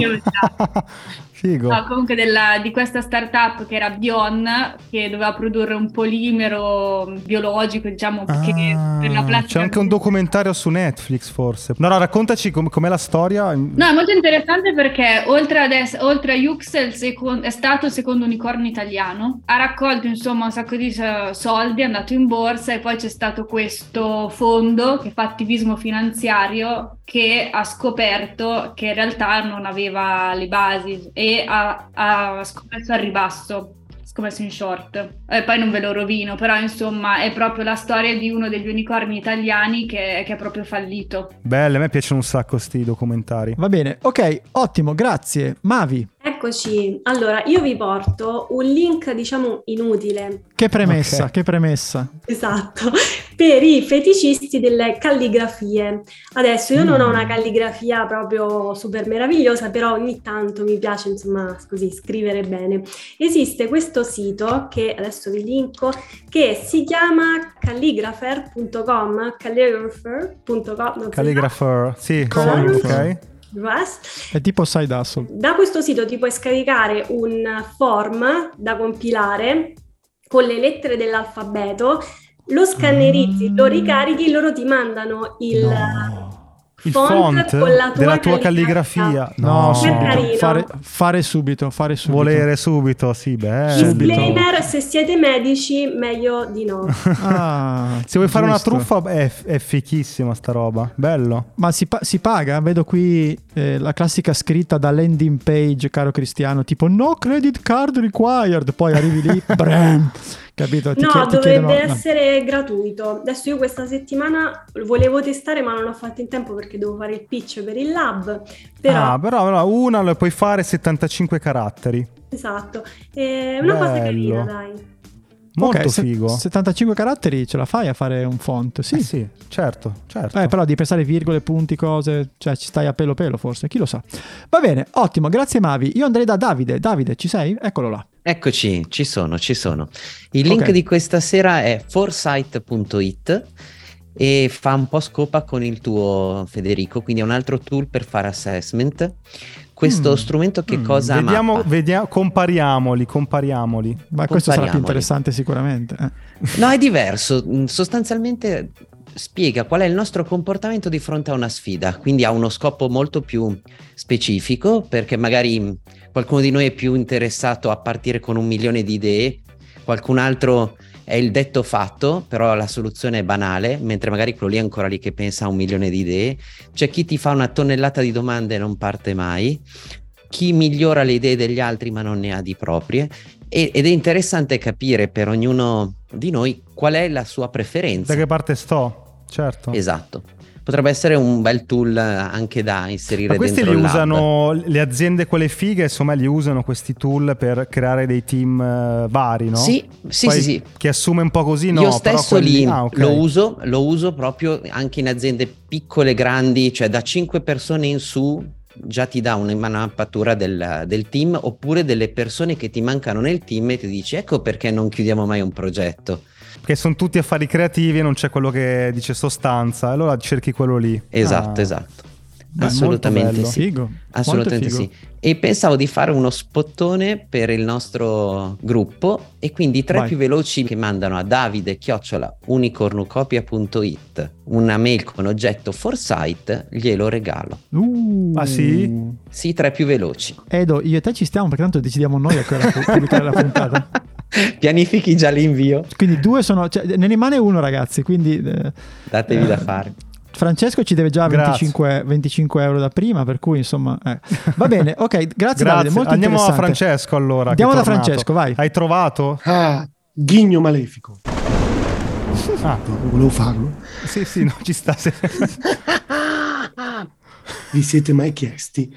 Speaker 1: Figo.
Speaker 14: No, comunque della- di questa startup che era Bion, che doveva produrre un polimero biologico, diciamo, che per la
Speaker 1: Ah,
Speaker 14: plastica.
Speaker 1: c'è anche un documentario su Netflix, forse. No, no, raccontaci com- com'è la storia.
Speaker 14: No, è molto interessante perché oltre, ad ess- oltre a Yux è, il secon- è stato il secondo unicorno italiano, ha raccolto insomma un sacco di soldi, è andato in borsa e poi c'è stato questo fondo che fa attivismo finanziario che ha scoperto che in realtà non aveva le basi e ha, ha scommesso al ribasso. Scommesso in short, e poi non ve lo rovino, però insomma è proprio la storia di uno degli unicorni italiani che, che è proprio fallito.
Speaker 1: Belle, a me piacciono un sacco sti documentari.
Speaker 2: Va bene, ok, ottimo, grazie. Mavi,
Speaker 6: Eccoci, allora io vi porto un link diciamo inutile,
Speaker 2: che premessa,
Speaker 1: Ok.
Speaker 2: che premessa.
Speaker 6: esatto, per i feticisti delle calligrafie. Adesso io non ho una calligrafia proprio super meravigliosa, però ogni tanto mi piace insomma così scrivere bene. Esiste questo sito che adesso vi linko che si chiama calligrapher.com, calligrapher.com,
Speaker 1: Calligrapher, sì,
Speaker 6: Ah.
Speaker 1: ok.
Speaker 6: Yes.
Speaker 2: È tipo side hustle.
Speaker 6: Da questo sito ti puoi scaricare un form da compilare con le lettere dell'alfabeto, lo scannerizzi, lo ricarichi, loro ti mandano il
Speaker 1: Il
Speaker 6: font,
Speaker 1: font
Speaker 6: con la tua
Speaker 1: della tua
Speaker 6: calligrafia.
Speaker 1: calligrafia.
Speaker 2: No,
Speaker 1: No,
Speaker 2: subito.
Speaker 6: carino.
Speaker 2: Fare, fare subito, fare subito.
Speaker 1: volere subito, sì.
Speaker 2: Subito.
Speaker 6: Disclaimer, se siete medici, meglio di no.
Speaker 2: Ah,
Speaker 1: Se vuoi fare una
Speaker 2: giusto.
Speaker 1: truffa è, è fichissima sta roba, bello.
Speaker 2: Ma si, pa- si paga? Vedo qui eh, la classica scritta da landing page, caro Cristiano, tipo no credit card required, poi arrivi lì, bram, capito? Ti
Speaker 6: No,
Speaker 2: chie- ti
Speaker 6: dovrebbe
Speaker 2: chiedono- no.
Speaker 6: essere gratuito. Adesso io questa settimana volevo testare, ma non ho fatto in tempo perché devo fare il pitch per il lab. Però,
Speaker 1: Ah, però, però una lo puoi fare 75 caratteri.
Speaker 6: esatto, è una cosa
Speaker 1: Bello.
Speaker 6: carina, dai.
Speaker 1: Molto
Speaker 2: Ok, se-
Speaker 1: figo.
Speaker 2: 75 caratteri ce la fai a fare un font? Sì.
Speaker 1: Eh sì, certo, certo.
Speaker 2: Eh, però devi pensare virgole, punti, cose, cioè ci stai a pelo pelo forse, chi lo sa. Va bene, ottimo, grazie Mavi. Io andrei da Davide. Davide, ci sei? Eccolo là.
Speaker 15: Eccoci, ci sono, ci sono. Il link
Speaker 2: Ok.
Speaker 15: di questa sera è foresight.it e fa un po' scopa con il tuo Federico, quindi è un altro tool per fare assessment. Questo
Speaker 1: Mm.
Speaker 15: strumento che
Speaker 1: Mm,
Speaker 15: cosa
Speaker 1: vediamo,
Speaker 15: mappa?
Speaker 1: vediamo, compariamoli, compariamoli.
Speaker 2: Ma questo sarà più
Speaker 15: Compariamoli.
Speaker 2: interessante sicuramente. eh.
Speaker 15: No, è diverso. Mm, Sostanzialmente spiega qual è il nostro comportamento di fronte a una sfida, quindi ha uno scopo molto più specifico, perché magari qualcuno di noi è più interessato a partire con un milione di idee, qualcun altro è il detto fatto, però la soluzione è banale, mentre magari quello lì è ancora lì che pensa a un milione di idee. C'è chi ti fa una tonnellata di domande e non parte mai, chi migliora le idee degli altri ma non ne ha di proprie. E- ed è interessante capire per ognuno di noi qual è la sua preferenza.
Speaker 1: Da che parte sto? Certo.
Speaker 15: Esatto. Potrebbe essere un bel tool anche da inserire
Speaker 1: Ma questi li usano le aziende quelle fighe, insomma, li usano questi tool per creare dei team eh, vari, no?
Speaker 15: Sì, sì,
Speaker 1: Poi
Speaker 15: sì, sì.
Speaker 1: Chi assume un po' così, no?
Speaker 15: Io stesso
Speaker 1: quelli-
Speaker 15: lì
Speaker 1: ah, ok.
Speaker 15: lo, uso, lo uso proprio anche in aziende piccole, grandi, cioè da 5 persone in su già ti dà una mappatura del, del team oppure delle persone che ti mancano nel team e ti dici ecco perché non chiudiamo mai un progetto.
Speaker 1: Che sono tutti affari creativi e non c'è quello che dice sostanza, allora cerchi quello lì.
Speaker 15: Esatto,
Speaker 1: Ah.
Speaker 15: esatto.
Speaker 1: Beh,
Speaker 15: Assolutamente sì.
Speaker 2: Figo,
Speaker 15: Assolutamente
Speaker 2: molto
Speaker 15: sì.
Speaker 2: figo.
Speaker 15: E pensavo di fare uno spottone per il nostro gruppo e quindi i tre
Speaker 2: Vai.
Speaker 15: più veloci che mandano a davide chiocciola unicornucopia.it una mail con oggetto foresight glielo regalo.
Speaker 2: Uh,
Speaker 1: Ah, sì?
Speaker 15: Sì, tre più veloci.
Speaker 2: Edo, io e te ci stiamo perché tanto decidiamo noi a pubblicare la puntata.
Speaker 15: Pianifichi già l'invio,
Speaker 2: Quindi due sono, cioè, ne rimane uno ragazzi, quindi eh,
Speaker 15: datevi
Speaker 2: Eh,
Speaker 15: da fare.
Speaker 2: Francesco ci deve già
Speaker 1: Grazie.
Speaker 2: 25, 25 euro da prima, per cui insomma... eh. Va bene, ok, grazie,
Speaker 1: Grazie.
Speaker 2: Davide, molto
Speaker 1: Andiamo a. Francesco allora.
Speaker 2: Andiamo da. Francesco, vai.
Speaker 1: Hai trovato?
Speaker 13: Ah, ghigno malefico.
Speaker 1: Ah,
Speaker 13: Volevo farlo.
Speaker 1: sì, sì, no, ci sta.
Speaker 13: Vi siete mai chiesti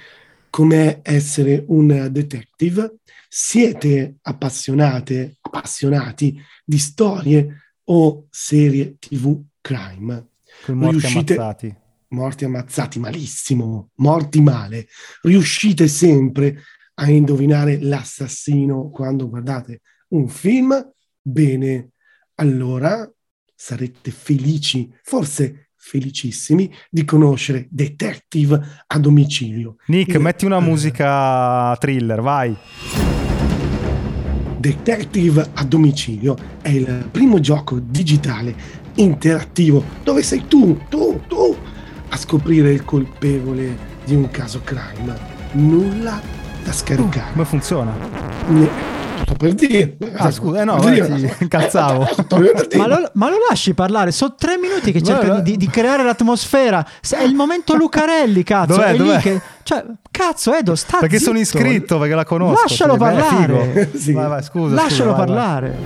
Speaker 13: com'è essere un detective? Siete appassionate, appassionati di storie o serie TV crime?
Speaker 1: Con morti
Speaker 13: Riuscite-
Speaker 1: ammazzati.
Speaker 13: Morti ammazzati malissimo, morti male. Riuscite sempre a indovinare l'assassino quando guardate un film? Bene, allora sarete felici, forse felicissimi di conoscere Detective a domicilio.
Speaker 1: Nick,
Speaker 13: Il-
Speaker 1: metti una musica thriller, vai.
Speaker 13: Detective a domicilio è il primo gioco digitale interattivo dove sei tu, tu, tu a scoprire il colpevole di un caso crime. Nulla da scaricare.
Speaker 1: Come funziona?
Speaker 13: Ne- Sto per dire.
Speaker 1: Ah, scusa, eh no.
Speaker 13: Sto per dire.
Speaker 2: Ma lo, ma lo lasci parlare? Sono tre minuti che cerca di, di creare l'atmosfera. È il momento Lucarelli, cazzo.
Speaker 1: Dov'è,
Speaker 2: è lì
Speaker 1: dov'è?
Speaker 2: che. Cioè, cazzo, Edo, sta
Speaker 1: Perché sono
Speaker 2: zitto.
Speaker 1: iscritto, perché la conosco.
Speaker 2: Lascialo
Speaker 1: sì,
Speaker 2: parlare.
Speaker 13: Sì.
Speaker 1: Vai, vai, scusa.
Speaker 2: Lascialo
Speaker 1: scusa, vai.
Speaker 2: parlare.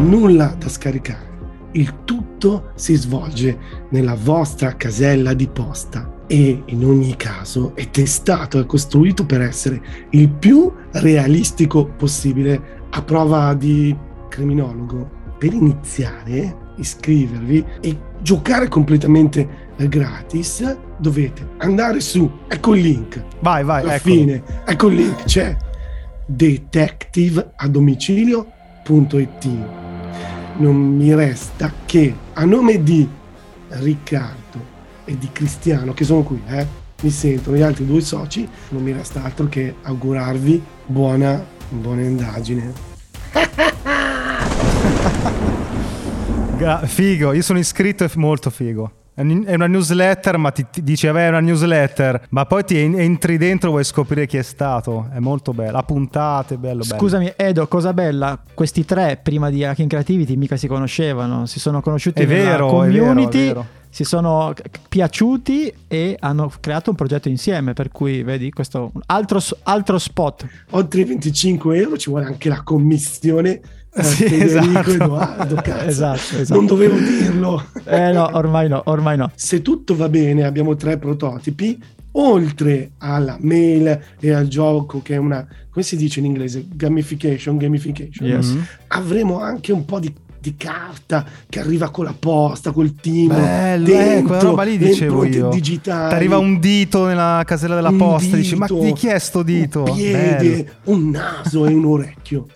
Speaker 13: nulla da scaricare. Il tutto si svolge nella vostra casella di posta e in ogni caso è testato e costruito per essere il più realistico possibile a prova di criminologo. Per iniziare, iscrivervi e giocare completamente gratis, dovete andare su, ecco il link.
Speaker 1: Vai, vai,
Speaker 13: Alla
Speaker 1: eccolo.
Speaker 13: fine, ecco il link, c'è detectiveadomicilio.it. Non mi resta che a nome di Riccardo e di Cristiano, che sono qui, eh, mi sentono gli altri due soci, non mi resta altro che augurarvi buona, buona indagine.
Speaker 1: Gra- figo, io sono iscritto, è molto figo. È un- è una newsletter, ma ti, ti dice, vabbè, è una newsletter, ma poi ti en- entri dentro e vuoi scoprire chi è stato. È molto bello. A puntate, bello, bello.
Speaker 2: Scusami, Edo, cosa bella. Questi tre prima di Hacking Creativity mica si conoscevano. Si sono conosciuti
Speaker 1: È
Speaker 2: nella
Speaker 1: vero, è
Speaker 2: community.
Speaker 1: vero, è vero.
Speaker 2: Si sono piaciuti e hanno creato un progetto insieme. Per cui, vedi, questo altro, altro spot.
Speaker 13: Oltre i 25 euro ci vuole anche la commissione. eh,
Speaker 2: Sì, esatto.
Speaker 13: Edoardo, cazzo.
Speaker 2: Esatto, esatto.
Speaker 13: Non dovevo dirlo.
Speaker 2: Eh no, ormai no, ormai no.
Speaker 13: Se tutto va bene, abbiamo tre prototipi. Oltre alla mail e al gioco, che è una, come si dice in inglese? Gamification, gamification.
Speaker 2: Yes.
Speaker 1: Mm.
Speaker 13: Avremo anche un po' di, di carta che arriva con la posta, col timbro.
Speaker 1: Bello, eh,
Speaker 13: dentro
Speaker 1: quella roba lì dicevo io.
Speaker 13: digitali.
Speaker 1: Ti arriva un dito nella casella della
Speaker 13: un
Speaker 1: posta, dici, ma
Speaker 13: dito,
Speaker 1: di chi è sto dito?
Speaker 13: Un piede,
Speaker 1: Bello.
Speaker 13: un naso e un orecchio.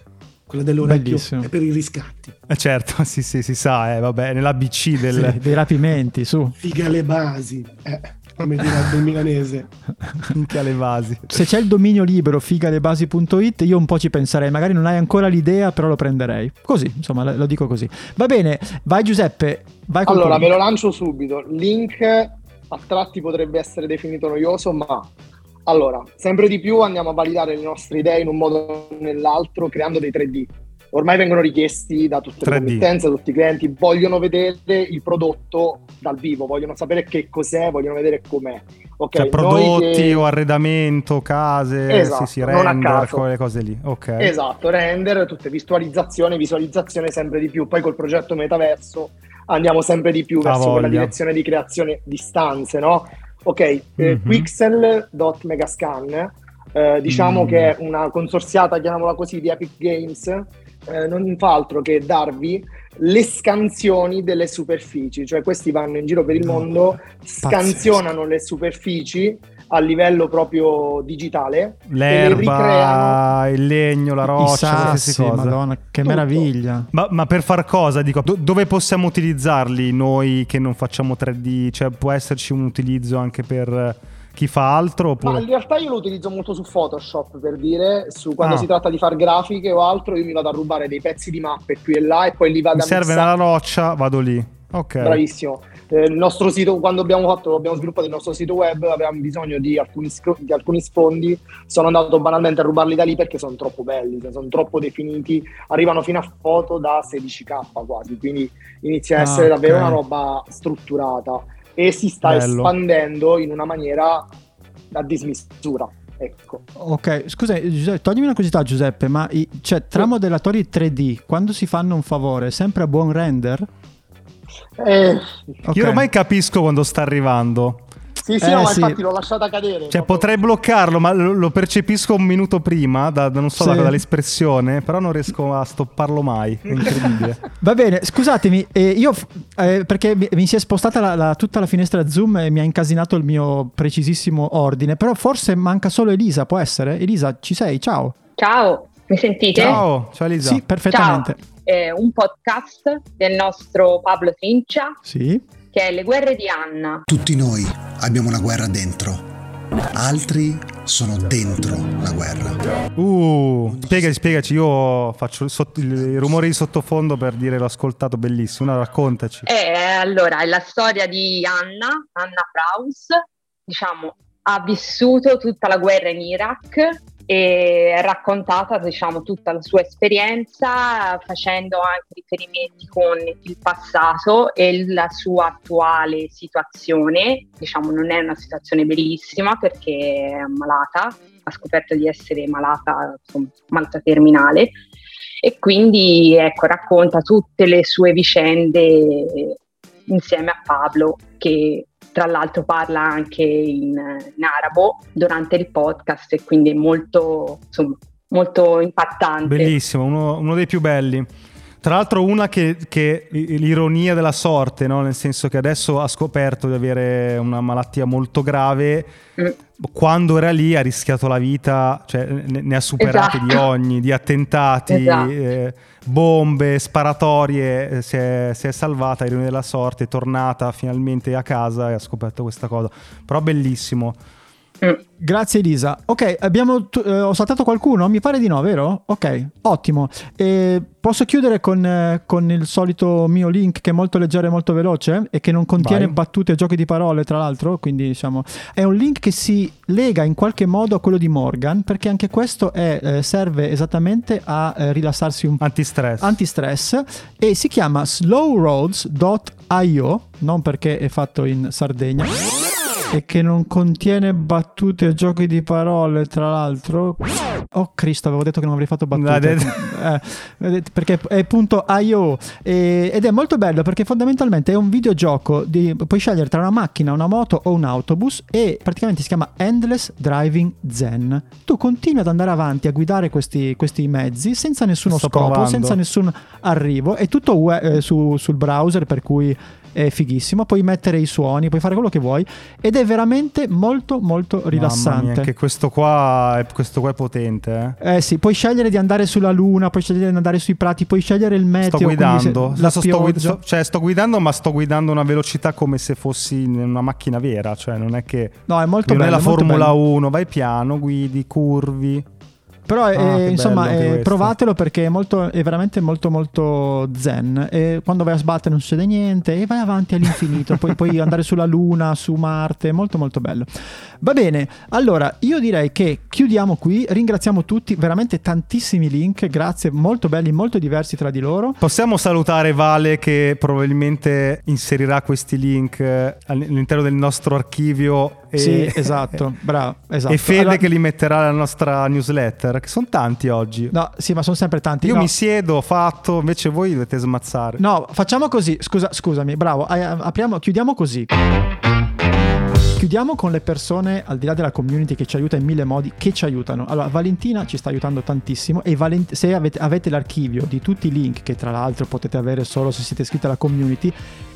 Speaker 13: Quella dell'orecchio
Speaker 2: Bellissimo.
Speaker 13: è per i riscatti.
Speaker 1: Eh, certo, sì, sì, si sa, eh, vabbè, nell'ABC del...
Speaker 2: Sì, dei rapimenti, su.
Speaker 13: Figa le basi. Eh, come direbbe il milanese.
Speaker 1: Minchia le vasi.
Speaker 2: Se c'è il dominio libero figalebasi.it io un po' ci penserei, magari non hai ancora l'idea, però lo prenderei. Così, insomma, lo dico così. Va bene, vai Giuseppe, vai con
Speaker 3: Allora, ve lo lancio subito. Link a tratti potrebbe essere definito noioso, ma allora, sempre di più andiamo a validare le nostre idee in un modo o nell'altro creando dei 3D. Ormai vengono richiesti da tutte le
Speaker 1: 3D.
Speaker 3: committenze, da tutti i clienti, vogliono vedere il prodotto dal vivo, vogliono sapere che cos'è, vogliono vedere com'è. Ok,
Speaker 1: Cioè prodotti
Speaker 3: che-
Speaker 1: o arredamento, case,
Speaker 3: Esatto,
Speaker 1: sì, sì, render, quelle cose lì. Ok.
Speaker 3: Esatto, render, tutte visualizzazioni, visualizzazione sempre di più. Poi col progetto metaverso andiamo sempre di più
Speaker 1: Ha
Speaker 3: verso quella
Speaker 1: voglia.
Speaker 3: direzione di creazione di stanze, no? Ok, eh,
Speaker 1: Mhm.
Speaker 3: Pixel.megascan, eh, diciamo
Speaker 1: Mm.
Speaker 3: che è una consorziata, chiamiamola così, di Epic Games, eh, non fa altro che darvi le scansioni delle superfici, cioè questi vanno in giro per il mondo, scansionano le superfici a livello proprio digitale e
Speaker 1: L'erba, il legno, la
Speaker 2: I
Speaker 1: roccia, qualsiasi
Speaker 2: sassi,
Speaker 1: cosa.
Speaker 2: madonna, che
Speaker 3: Tutto.
Speaker 2: meraviglia.
Speaker 1: Ma, ma per far cosa? Dico, do- dove possiamo utilizzarli noi che non facciamo 3D? Cioè può esserci un utilizzo anche per chi fa altro?
Speaker 3: Ma
Speaker 1: Oppure...
Speaker 3: in realtà io lo utilizzo molto su Photoshop per dire, su quando
Speaker 1: Ah.
Speaker 3: si tratta di fare grafiche o altro, io mi vado a rubare dei pezzi di mappe qui e là e poi li vado
Speaker 1: Mi
Speaker 3: a
Speaker 1: serve
Speaker 3: mixare.
Speaker 1: una roccia, vado lì. Ok.
Speaker 3: Bravissimo. Eh, il nostro sito, quando abbiamo fatto, abbiamo sviluppato il nostro sito web, avevamo bisogno di alcuni, di alcuni sfondi. Sono andato banalmente a rubarli da lì perché sono troppo belli, cioè sono troppo definiti, arrivano fino a foto da 16k quasi, quindi inizia a
Speaker 2: Ah,
Speaker 3: essere davvero
Speaker 2: ok.
Speaker 3: una roba strutturata e si sta
Speaker 1: Bello.
Speaker 3: espandendo in una maniera a dismisura. Ecco.
Speaker 2: Ok, scusa, Giuseppe, toglimi una curiosità Giuseppe, ma i, cioè, tra modellatori 3D, quando si fanno un favore, sempre a buon render?
Speaker 3: Eh,
Speaker 2: Ok.
Speaker 1: Io ormai capisco quando sta arrivando.
Speaker 3: Sì, sì,
Speaker 2: Eh,
Speaker 3: no, ma
Speaker 2: sì.
Speaker 3: infatti l'ho lasciata cadere.
Speaker 1: Cioè,
Speaker 3: proprio.
Speaker 1: potrei bloccarlo, ma lo, lo percepisco un minuto prima, da, da- non so,
Speaker 2: Sì.
Speaker 1: da- dall'espressione, però non riesco a stopparlo mai. È incredibile.
Speaker 2: Va bene, scusatemi, eh, io eh, perché mi, mi si è spostata la- la- tutta la finestra Zoom e mi ha incasinato il mio precisissimo ordine, però forse manca solo Elisa, può essere? Elisa, ci sei? Ciao.
Speaker 16: Ciao, mi sentite?
Speaker 1: Ciao, ciao Elisa.
Speaker 2: Sì, perfettamente.
Speaker 16: Ciao. È un podcast del nostro Pablo Trincia
Speaker 2: Sì.
Speaker 16: Che è Le guerre di Anna.
Speaker 17: Tutti noi abbiamo una guerra dentro. Altri sono dentro la guerra.
Speaker 1: Uh, spiegaci, spiegaci. Io faccio sotto, il rumore di sottofondo per dire l'ho ascoltato, bellissimo. No, raccontaci.
Speaker 16: Eh, allora, è la storia di Anna, Anna Praus, diciamo, ha vissuto tutta la guerra in Iraq e raccontata diciamo, tutta la sua esperienza facendo anche riferimenti con il passato e la sua attuale situazione. Diciamo non è una situazione bellissima perché è malata, ha scoperto di essere malata, insomma, malata terminale e quindi ecco, racconta tutte le sue vicende insieme a Pablo che tra l'altro parla anche in, in arabo durante il podcast e quindi è molto, insomma, molto impattante.
Speaker 1: Bellissimo, uno, uno dei più belli. Tra l'altro una che, che l'ironia della sorte, no? nel senso che adesso ha scoperto di avere una malattia molto grave, mm. quando era lì ha rischiato la vita, cioè ne, ne ha superati esatto. di ogni, di attentati, esatto. eh, bombe, sparatorie, eh, si è, si è salvata, ironia della sorte, è tornata finalmente a casa e ha scoperto questa cosa. Però bellissimo.
Speaker 2: Grazie Elisa. Ok, abbiamo, eh, ho saltato qualcuno? Mi pare di no, vero? Ok, ottimo. E posso chiudere con, eh, con, il solito mio link che è molto leggero e molto veloce e che non contiene Vai. battute e giochi di parole, tra l'altro. Quindi diciamo è un link che si lega in qualche modo a quello di Morgan perché anche questo è, eh, serve esattamente a eh, rilassarsi un
Speaker 1: po'. Antistress.
Speaker 2: Antistress e si chiama slowroads.io, non perché è fatto in Sardegna e che non contiene battute o giochi di parole, tra l'altro. Oh Cristo, avevo detto che non avrei fatto battute. eh, perché è punto .io e, ed è molto bello perché fondamentalmente è un videogioco di, puoi scegliere tra una macchina, una moto o un autobus e praticamente si chiama Endless Driving Zen. Tu continui ad andare avanti a guidare questi, questi mezzi senza nessuno
Speaker 1: Sto
Speaker 2: scopo,
Speaker 1: provando.
Speaker 2: senza nessun arrivo, è tutto web, eh, su, sul browser per cui è fighissimo, puoi mettere i suoni, puoi fare quello che vuoi ed è veramente molto molto rilassante.
Speaker 1: Mia, anche questo qua è, questo qua è potente.
Speaker 2: Eh? eh sì, puoi scegliere di andare sulla luna, puoi scegliere di andare sui prati, puoi scegliere il meteo.
Speaker 1: Sto guidando,
Speaker 2: la
Speaker 1: sto, guid- sto, cioè, sto guidando ma sto guidando a una velocità come se fossi in una macchina vera, cioè non è che...
Speaker 2: No, è molto
Speaker 1: non
Speaker 2: bello.
Speaker 1: è la Formula
Speaker 2: bello.
Speaker 1: 1, vai piano, guidi, curvi.
Speaker 2: Però
Speaker 1: Ah,
Speaker 2: eh, insomma eh, provatelo perché è, molto, è veramente molto molto zen. E quando vai a sbattere non succede niente e vai avanti all'infinito. Poi puoi andare sulla luna su Marte è molto molto bello. Va bene allora io direi che chiudiamo qui. Ringraziamo tutti veramente tantissimi link grazie molto belli molto diversi tra di loro.
Speaker 1: Possiamo salutare Vale che probabilmente inserirà questi link eh, all'interno del nostro archivio. E,
Speaker 2: sì esatto bravo esatto
Speaker 1: E Fede
Speaker 2: Allora-
Speaker 1: che li metterà nella nostra newsletter, che sono tanti oggi.
Speaker 2: no sì ma sono sempre tanti
Speaker 1: Io
Speaker 2: No.
Speaker 1: mi siedo, ho fatto, invece voi dovete smazzare.
Speaker 2: No, facciamo così. Scusa, scusami, bravo. Apriamo, chiudiamo così. Chiudiamo con le persone al di là della community che ci aiuta in mille modi, che ci aiutano. Allora, Valentina ci sta aiutando tantissimo e Valent- se avete, avete l'archivio di tutti i link, che tra l'altro potete avere solo se siete iscritti alla community,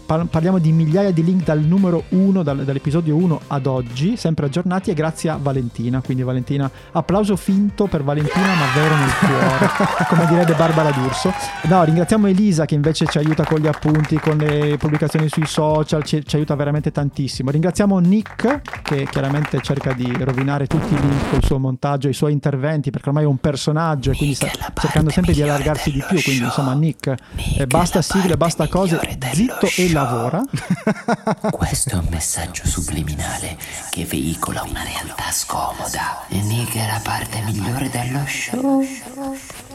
Speaker 2: parliamo di migliaia di link dal numero 1, dal- dall'episodio 1 ad oggi, sempre aggiornati e grazie a Valentina. Quindi Valentina, applauso finto per Valentina, ma vero nel cuore, come direbbe Barbara D'Urso. No, ringraziamo Elisa che invece ci aiuta con gli appunti, con le pubblicazioni sui social, ci, ci aiuta veramente tantissimo. Ringraziamo Nick che chiaramente cerca di rovinare tutti i link col suo montaggio, i suoi interventi, perché ormai è un personaggio e quindi sta cercando sempre di allargarsi di più. Quindi insomma Nick, eh, basta sigle, basta cose, zitto e lavora.
Speaker 18: Questo è un messaggio subliminale che veicola una realtà scomoda. E è la parte migliore dello show.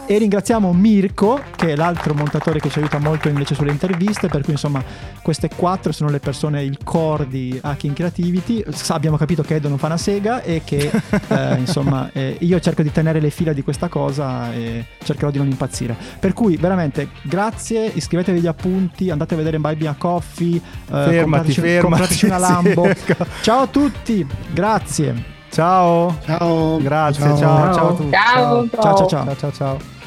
Speaker 2: E ringraziamo Mirko, che è l'altro montatore che ci aiuta molto invece sulle interviste, per cui insomma queste quattro sono le persone, il core di Hacking Creativity. Abbiamo capito che Edo non fa una sega e che eh, insomma eh, io cerco di tenere le fila di questa cosa e cercherò di non impazzire. Per cui veramente grazie, iscrivetevi agli appunti, andate a vedere Buy Me a Coffee, eh,
Speaker 1: Fermati,
Speaker 2: comprateci,
Speaker 1: fermati,
Speaker 2: comprateci una Lambo.
Speaker 1: ecco.
Speaker 2: Ciao a tutti, grazie.
Speaker 1: Ciao.
Speaker 13: Ciao.
Speaker 1: Grazie,
Speaker 13: Ciao.
Speaker 1: ciao, ciao, a tutti.
Speaker 16: Ciao.
Speaker 2: Ciao ciao ciao.
Speaker 1: ciao, ciao, ciao.